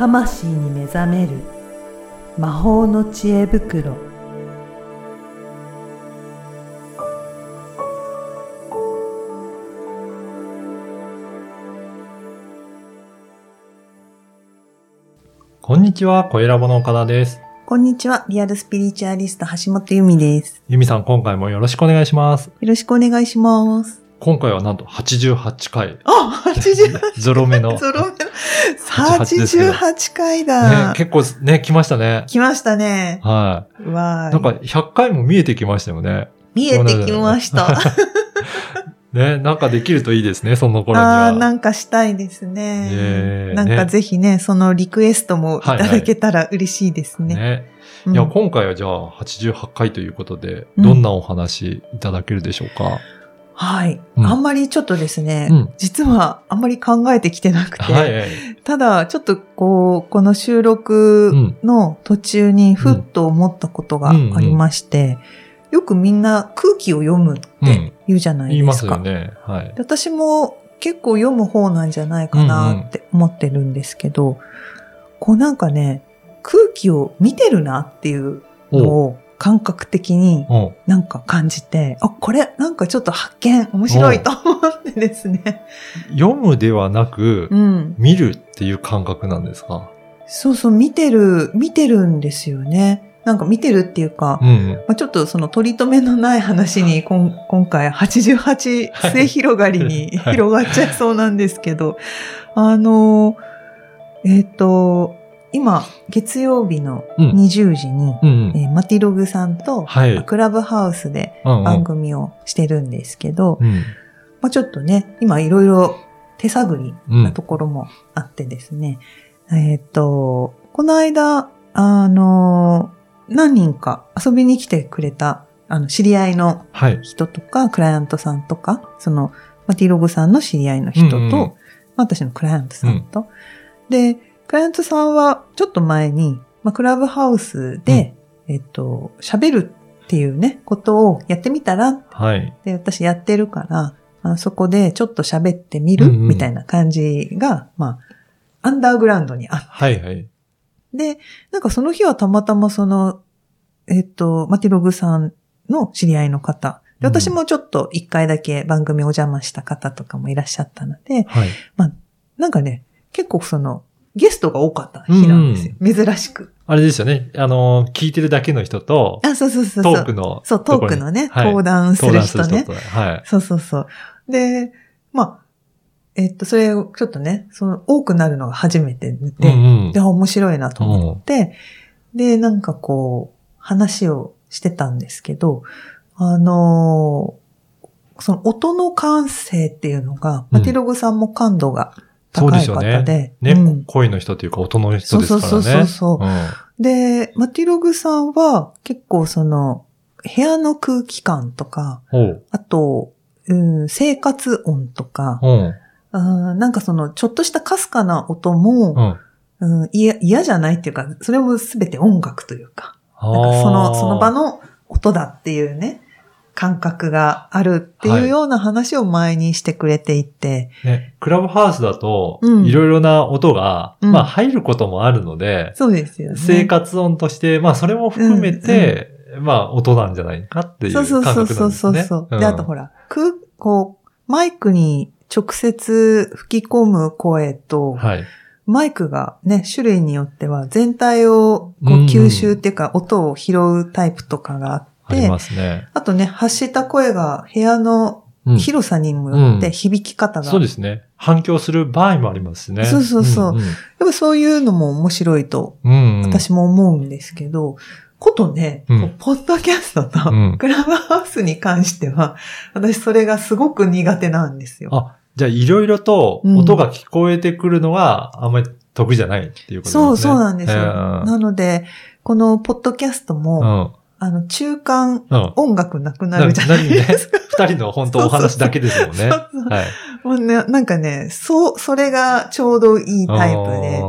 魂に目覚める魔法の知恵袋こんにちは、小ラボの岡田です。こんにちは。リアルスピリチュアリスト橋本由美です。ゆみさん、今回もよろしくお願いします。よろしくお願いします。今回はなんと88回。あ、88 ゾロ目の。ね、ゾロ88ですけど88回だ。結構ね、来ましたね。来ましたね。はうわい。なんか100回も見えてきましたよね。見えてきました。ね、なんかできるといいですね、その頃には。ああ、なんかしたいですね。ねなんかぜひね、そのリクエストもいただけたら嬉しいですね。ね。うんいや、今回はじゃあ88回ということで、うんどんなお話いただけるでしょうか、はい、うんあんまりちょっとですね、うん実はあんまり考えてきてなくて、はいはい。ただちょっとこう、この収録の途中にふっと思ったことがありまして、よくみんな空気を読むって言うじゃない言いますですか。よね。はい。で私も結構読む方なんじゃないかなって思ってるんですけど、こうなんかね、空気を見てるなっていうのおを感覚的におなんか感じて、あ、これなんかちょっと発見面白いと思ってですね。読むではなく、うん。見るっていう感覚なんですか？そうそう、見てる、見てるんですよね。なんか見てるっていうか、うん。まあ、ちょっとその取り留めのない話に こん今回88末広がりにはい広がっちゃいそうなんですけど、あの、えっ、と、今、月曜日のうん20時に、うんうん。えーマティログさんと、はい。クラブハウスでうんうん番組をしてるんですけど、うん。まあ、ちょっとね、今いろいろ手探りうんなところもあってですね、えっ、と、この間、あの、何人か遊びに来てくれた、あの、知り合いのはい。人とか、クライアントさんとか、その、マティログさんの知り合いの人と、うんうんまあ私のクライアントさんと、で、クライアントさんはちょっと前に、まあ、クラブハウスで、えっと、喋るっていうね、ことをやってみたらはい。で、私やってるから、あのそこでちょっと喋ってみる、うんうんみたいな感じが、まあ、アンダーグラウンドにあっはいはい。て、なんかその日はたまたまその、えっと、マティログさんの知り合いの方、でうん私もちょっと一回だけ番組お邪魔した方とかもいらっしゃったので、はい。なんかね、結構その、ゲストが多かった日なんですよ。珍しく。あれですよね。あの、聞いてるだけの人と、あ、そうそうそうト。ークの。そう、トークのね、はい登壇する人ね。と。はい。そうそうそう。で、まあ、えっと、それをちょっとね、その、多くなるのが初めてで、うんうんで、あ面白いなと思って、で、なんかこう、話をしてたんですけど、あのーその音の感性っていうのが、マティログさんも感度が高い方ですよね。で、ね、うん声の人というか音の人ですからね。そうそうそうそううんで、マティログさんは結構その、部屋の空気感とか。あと、うん、生活音とか、うん。うんなんかその、ちょっとしたかすかな音も、うん。うん、嫌嫌じゃないっていうか、それもすべて音楽というか、あなんかその、その場の。の音だっていうね、感覚があるっていうような話を前にしてくれていて、ね、クラブハウスだと、うん。いろいろな音が、うん。まあ入ることもあるので、そうですよね。生活音として、まあそれも含めて、まあ音なんじゃないかっていうそう感覚そうそうなんですね。そうそう、で、あとほら、空、こう、マイクに直接吹き込む声と、はい。マイクがね、種類によっては全体をこううん。吸収っていうか、音を拾うタイプとかがあって、ありますね。あとね、発した声が部屋のうん広さにもよって響き方が、そうですね。反響する場合もありますしね。そうそうそうんんやっぱそういうのも面白いとうん。私も思うんですけど、ことね、うんこうポッドキャストとうんクラブハウスに関しては、私それがすごく苦手なんですよ。あ、じゃあいろいろと音が聞こえてくるのはあんまり得意じゃないっていうことそう、ですね。そうなんですよ。えなので、このポッドキャストーも、あの、中間うん。うん。音楽なくなるじゃないですか。二人の本当お話だけですもんね。もうね、なんかね、そう、それがちょうどいいタイプで。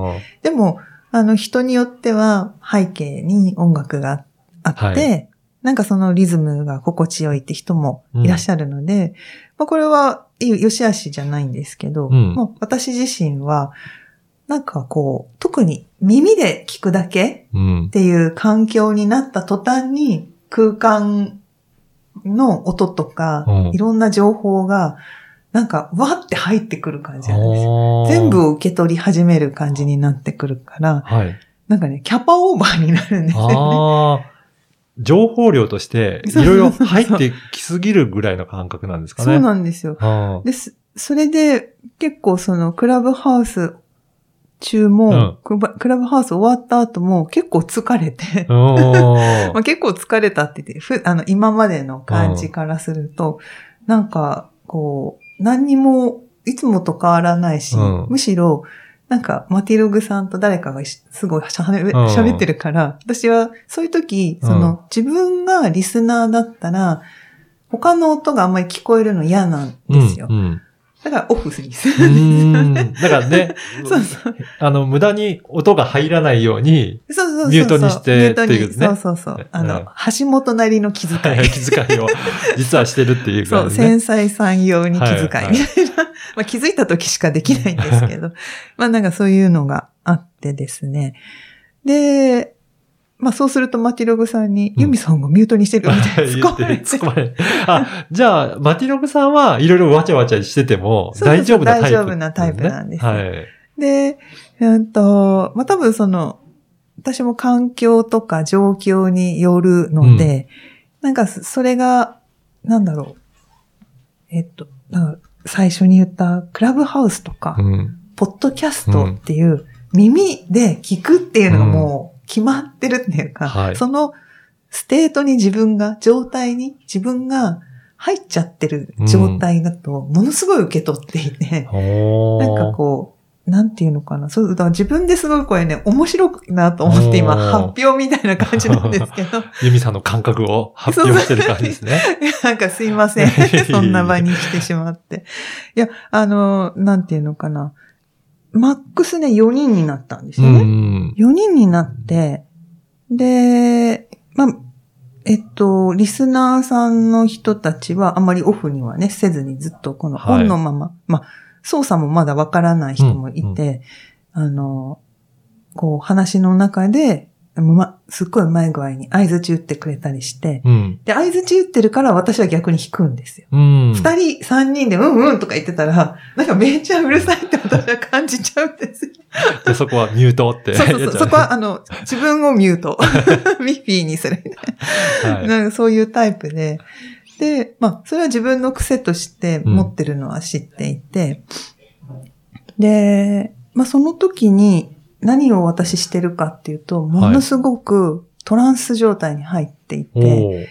でも、あの、人によっては背景に音楽があって、はなんかそのリズムが心地よいって人もいらっしゃるので、まあこれはいい、良し悪しじゃないんですけど、うんもう私自身は、なんかこう、特に耳で聞くだけうんっ。ていう環境になった途端に空間の音とか、うんいろんな情報が、なんかわって入ってくる感じなんですよ。全部を受け取り始める感じになってくるから、はい。なんかね、キャパオーバーになるんですよね。情報量として、いろいろ入ってきすぎるぐらいの感覚なんですかね。そうなんですよ。あです。それで、結構そのクラブハウス中も、うん。クラブクラブハウス終わった後も結構疲れて、まあ、結構疲れたって言って、ふあの、今までの感じからすると、なんか、こう、何にも、いつもと変わらないし、うん。むしろ、なんか、マティログさんと誰かがしすごいしゃべうん。喋ってるから、私はそういう時、その、自分がリスナーだったら、他の音があんまり聞こえるの嫌なんですよ。うんうんだからオフにするうーん。だからね、そうそう。あの、無駄に音が入らないように、そうそうそう。ミュートにしてっていうねそうそうそう。あの、うん橋本なりの気遣い。気遣いを実はしてるっていうそう。繊細さん用に気遣いみたいな。はい まあ気づいた時しかできないんですけど。まあなんかそういうのがあってですね。で、まあそうするとマティログさんに、うんユミさんがミュートにしてるみたいな突 っ込まれて。突っ込まれてあ、じゃあ、マティログさんはいろいろわちゃわちゃしてても 大丈夫なタイプ、大丈夫なタイプなんですよはい。で、うんと、まあ多分その、私も環境とか状況によるので、なんかそれが、なんだろう。えっと、最初に言ったクラブハウスとか、うん。ポッドキャストっていう耳で聞くっていうのがもう決まってるっていうか、はいその state に自分が、状態に自分が入っちゃってる状態だと、ものすごい受け取っていて、おーなんかこう、なんていうのかな。そう、だから自分ですごいこれね、面白いなと思って今、発表みたいな感じなんですけど、ユミさんの感覚を発表してる感じですね。なんかすいません。そんな場に来てしまって。いや、あの、なんていうのかな。マックスね、4人になったんですうよね。ん。4人になって、で、まあ、えっと、リスナーさんの人たちはあまりオフにはね、せずにずっとこのオはいンのまま、まあ、操作もまだわからない人もいて、あの、こう話の中で、ま、すっごいうまい具合に合図打ってくれたりして、うん。で、合図打ってるから私は逆に弾くんですよ。うん。二、人、三人でうんうんとか言ってたら、なんかめっちゃうるさいって私は感じちゃうんですよ。で、そこはミュートって。そうそうそう。そこは、あの、自分をミュート。ミッフィーにするみたいな。はい。なんかそういうタイプで。で、まあ、それは自分の癖として持ってるのは知っていて。で、まあ、その時に何を私してるかっていうと、ものすごくトランス状態に入っていて、おー。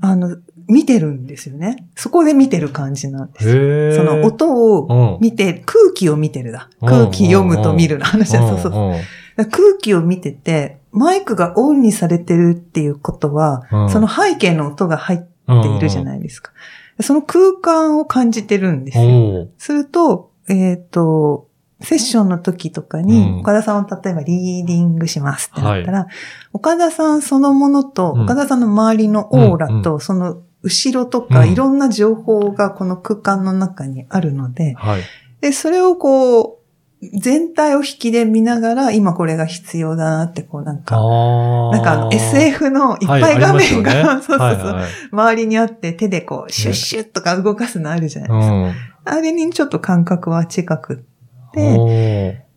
あの、見てるんですよね。そこで見てる感じなんです。その音をうん。見て、空気を見てるだ。うん。空気読むと見るの話だ。そうそう空気を見てて、マイクがオンにされてるっていうことは、うん。その背景の音が入っているじゃいないですか。その空間を感じてるんですよ。すると、えっ、と、セッションの時とかうに、ん。岡田さんを例えばリーディングしますってなったら、岡田さんそのものと、うん。岡田さんの周りのオーラと、その後ろとか、うん。いろんな情報がこの空間の中にあるので、はい。で、それをこう、全体を引きで見ながら、今これが必要だなって、こうなんか、あなんか SF のいっぱい画面が、そうそうそう、周りにあって手でこう、シュッシュッとか動かすのあるじゃないですか。うん。あれにちょっと感覚は近くって、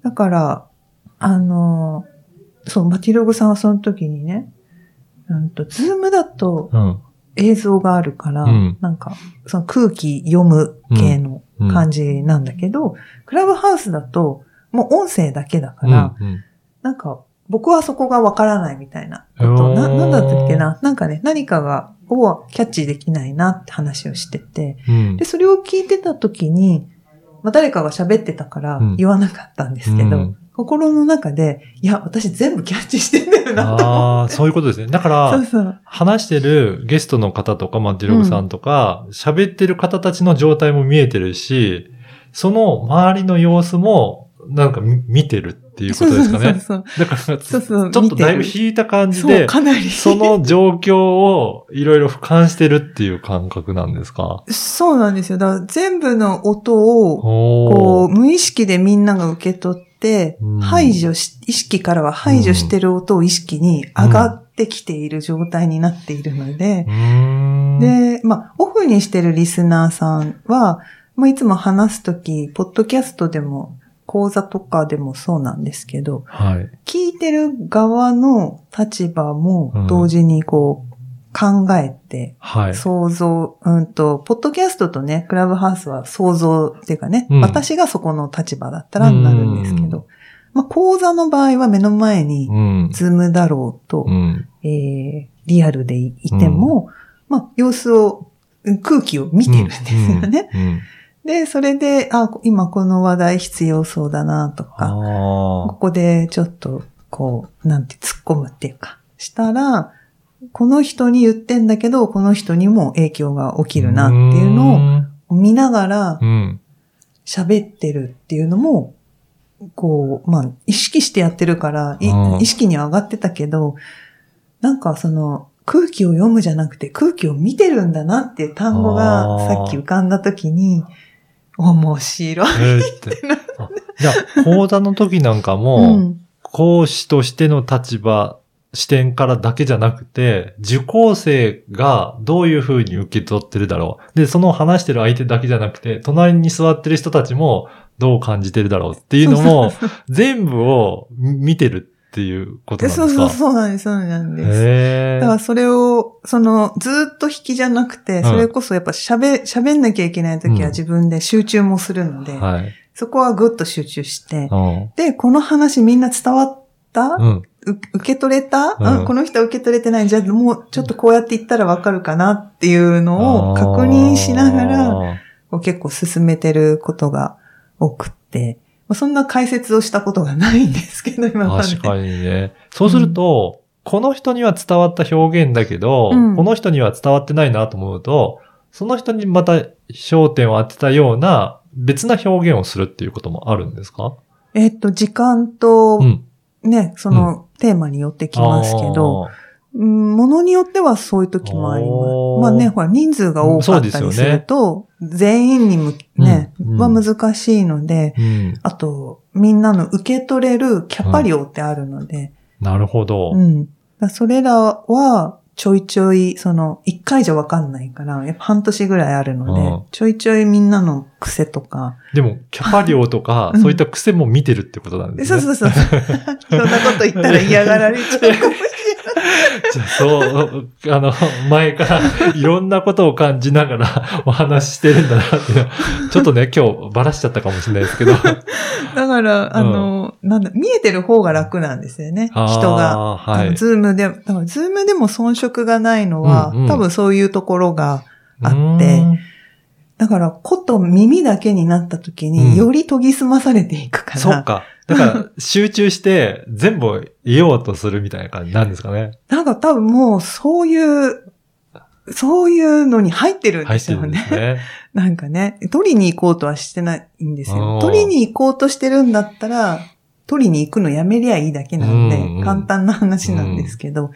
だから、あの、そう、マティログさんはその時にね、うんと、ズームだとうん。映像があるから、うん。なんか、その空気読む系のうん。感じなんだけど、クラブハウスだと、もう音声だけだから、うんうん。なんか、僕はそこがわからないみたいなこと。な、なんだったっけな？なんかね、何かが、をキャッチできないなって話をしてて、うん。で、それを聞いてた時に、まあ、誰かが喋ってたからうん言わなかったんですけど、うん心の中で、いや、私全部キャッチしてんだよなとああ。そういうことですね。だから そう、そう。話してるゲストの方とか、マティログさんとか、喋、ってる方たちの状態も見えてるし、その周りの様子も、なんか見見てるっていうことですかね。そうそうだから、そうそうちょっとだいぶ引いた感じで、かなり。その状況をいろいろ俯瞰してるっていう感覚なんですか？そうなんですよ。だから全部の音を、おこう、ー無意識でみんなが受け取ってうん、排除し、意識からは排除してる音を意識に上がってきている状態になっているのでで、まあ、オフにしてるリスナーさんは、まあ、いつも話すとき、ポッドキャストでも、講座とかでもそうなんですけど、はい。聞いてる側の立場もうん同時にこう、考えて、はい。想像、うんと、ポッドキャストとね、クラブハウスは想像っていうかね、うん私がそこの立場だったらなるんですけど、まあ、講座の場合は目の前にう、ん。ズームだろうと、うん。えーリアルでいても、まあ、様子を、うん空気を見てるんですよね。うん。うんで、それで、あ、今この話題必要そうだなとか、こあこでちょっと、こう、なんて突っ込むっていうか、したら、この人に言ってんだけど、この人にも影響が起あ。きるなっていうのをを、見ながらうん。喋ってるっていうのも、こう、まあ、意識してやってるから、意識には上がってたけど、なんかその、空気を読むじゃなくて空気を見てるんだなっていう単語あがーさっき浮かんだ時に、面白い。えーって。あじゃあ、講座の時なんかうも、ん。講師としての立場、視点からだけじゃなくて、受講生がどういう風に受け取ってるだろう。で、その話してる相手だけじゃなくて、隣に座ってる人たちもどう感じてるだろうっていうのも、全部を見てるっていうことなんですか？そうそうそうなんです、そうなんです。だからそれを、その、ずーっと引きじゃなくて、ん。それこそやっぱ喋、喋んなきゃいけない時うん。は自分で集中もするので、はい。そこはぐっと集中して、うん。で、この話みんな伝わった、うん。う受け取れた、うん。あこの人は受け取れてない。じゃあもうちょっとこうやって言ったらわかるかなっていうのを確認しながら、結構進めてることが多くって、まあそんな解説をしたことがないんですけど、今まで。ー確かにね。そうすると、この人には伝わった表現だけど、うんこの人には伝わってないなと思うと、その人にまた焦点を当てたような別な表現をするっていうこともあるんですか？えっと、時間とうん。ね、そのテーマによってきますけど、うん、ものによってはそういう時もあります。まあね、ほら、人数が多かったりすると、全員に向け、ね、うんうんは難しいので、うん。あと、みんなの受け取れるキャパ量ってあるので、なるほど。うん。それらは、ちょいちょい、その、一回じゃわかんないから、やっぱ半年ぐらいあるので、うんちょいちょいみんなの癖とか、でも、キャパ量とか、うんそういった癖も見てるってことなんですね。そうそうそう。そんなこと言ったら嫌がられちゃうかもしれない。じゃあそう、あの、前からいろんなことを感じながら お話ししてるんだなっていうのはちょっとね、今日ばらしちゃったかもしれないですけど。だから、あの、なんだ、見えてる方が楽なんですよね。人が。はいズームで、だからズームでも遜色がないのは、うんうん多分そういうところが、あってだから、こと耳だけになった時うんに、より研ぎ澄まされていくから。そっか。だから、集中して全部を言おうとするみたいな感じなんですかね。なんか多分もう、そういう、そういうのに入ってるんですよね。ね。なんかね、取りに行こうとはしてないんですおよ。ー取りに行こうとしてるんだったら、取りに行くのやめりゃいいだけなんで、うんうん簡単な話なんですけど、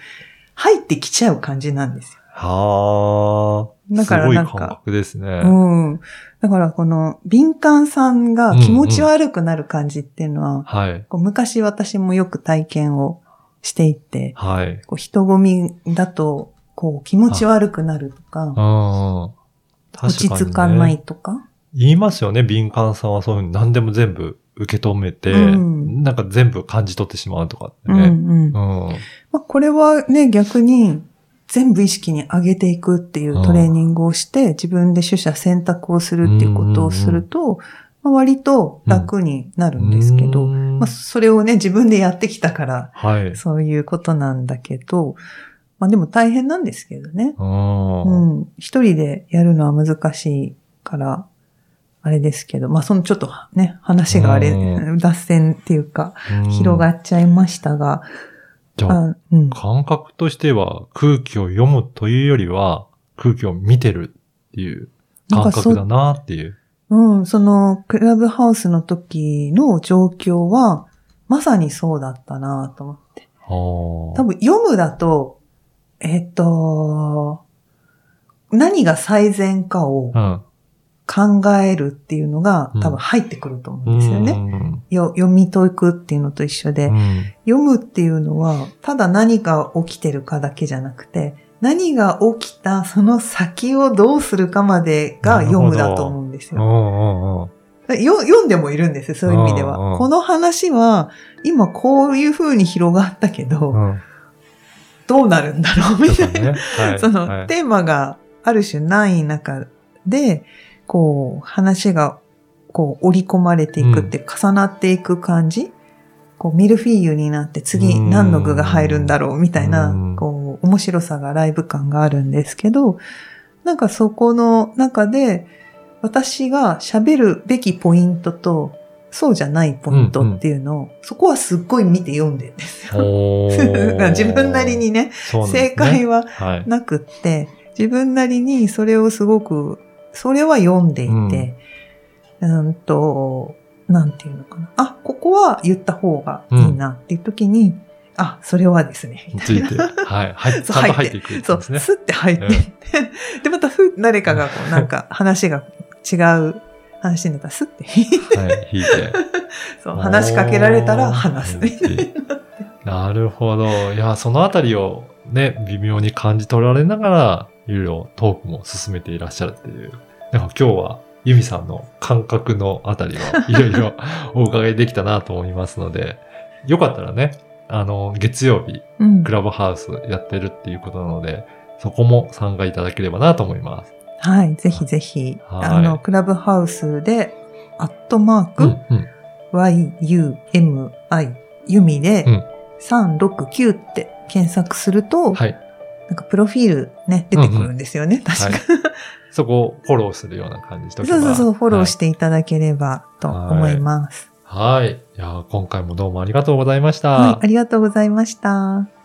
入ってきちゃう感じなんですよ。はあ。だからすごいなんか感覚ですね。うん。だからこの敏感さんが気持ち悪くなる感じっていうのは、はい。こう昔私もよく体験をしていて、はい。こう人混みだとこう気持ち悪くなるとか、うん。落ち着かないとか。言いますよね、敏感さんはそういうふうに何でも全部受け止めて、うんなんか全部感じ取ってしまうとかってうんうね。ん。うん。まあ、これはね、逆に全部意識に上げていくっていうトレーニングをして、自分で取捨選択をするっていうことをすると、まあ、割と楽になるんですけど、うんまあ、それをね、自分でやってきたから、はい。そういうことなんだけど、まあでも大変なんですけどね。うんうん。一人でやるのは難しいから、あれですけど、まあそのちょっとね、話があれ、う脱線っていうか、うん広がっちゃいましたが、じゃあ、あうん。感覚としては空気を読むというよりは空気を見てるっていう感覚だなっていう。うん、その、クラブハウスの時の状況は、まさにそうだったなと思って。多多分読むだと、えっと、何が最善かをうん。考えるっていうのがうん多分入ってくると思うんですよね。ね。よ読み解くっていうのと一緒で、うん読むっていうのは、ただ何が起きてるかだけじゃなくて、何が起きたその先をどうするかまでが読むだと思うんですよ。読んでもいるんですよ、そういう意味では。この話は、今こういう風に広がったけど、うん。どうなるんだろうみたいな。ね。はい。その、はいテーマがある種ない中で、こう、話が、こう、織り込まれていくって、重なっていく感じ。こう、ミルフィーユになって次うん何の具が入るんだろうみたいなうん、こう、面白さがライブ感があるんですけど、なんかそこの中で、私が喋るべきポイントと、そうじゃないポイントっていうのを、そこはすっごい見て読んでるんですよ。自分なりにね、ね。正解ははい。なくって、自分なりにそれをすごく、それは読んでいて、うん、と、なんていうのかな。あ、ここは言った方がいいなっていう時に、あ、それはですね。みたいなついて、はい。はい。ちそう入っていくんそう。スッて入っていって、で、またふ、誰かがこう、なんか話が違う話になったらスッて引いて、はい。引いて。そう、話しかけられたら話すね。なるほど。いや、そのあたりをね、微妙に感じ取られながら、いろいろトークも進めていらっしゃるっていう。なんか今日は、ユミさんの感覚のあたりはいろいろお伺いできたなと思いますので、よかったらね、あの、月曜日、クラブハウスやってるっていうことなので、そこも参加いただければなと思います。はい、ぜひぜひ、あの、クラブハウスで、アットマーク、うん、うん。yumi, ユミでうん、369って検索すると、はい。なんかプロフィールね、出てくるんですよね、確か。は いそこをフォローするような感じにしとけば。そうそうそう、フォローはいしていただければと思います。はい。いや、今回もどうもありがとうございました。はい、ありがとうございました。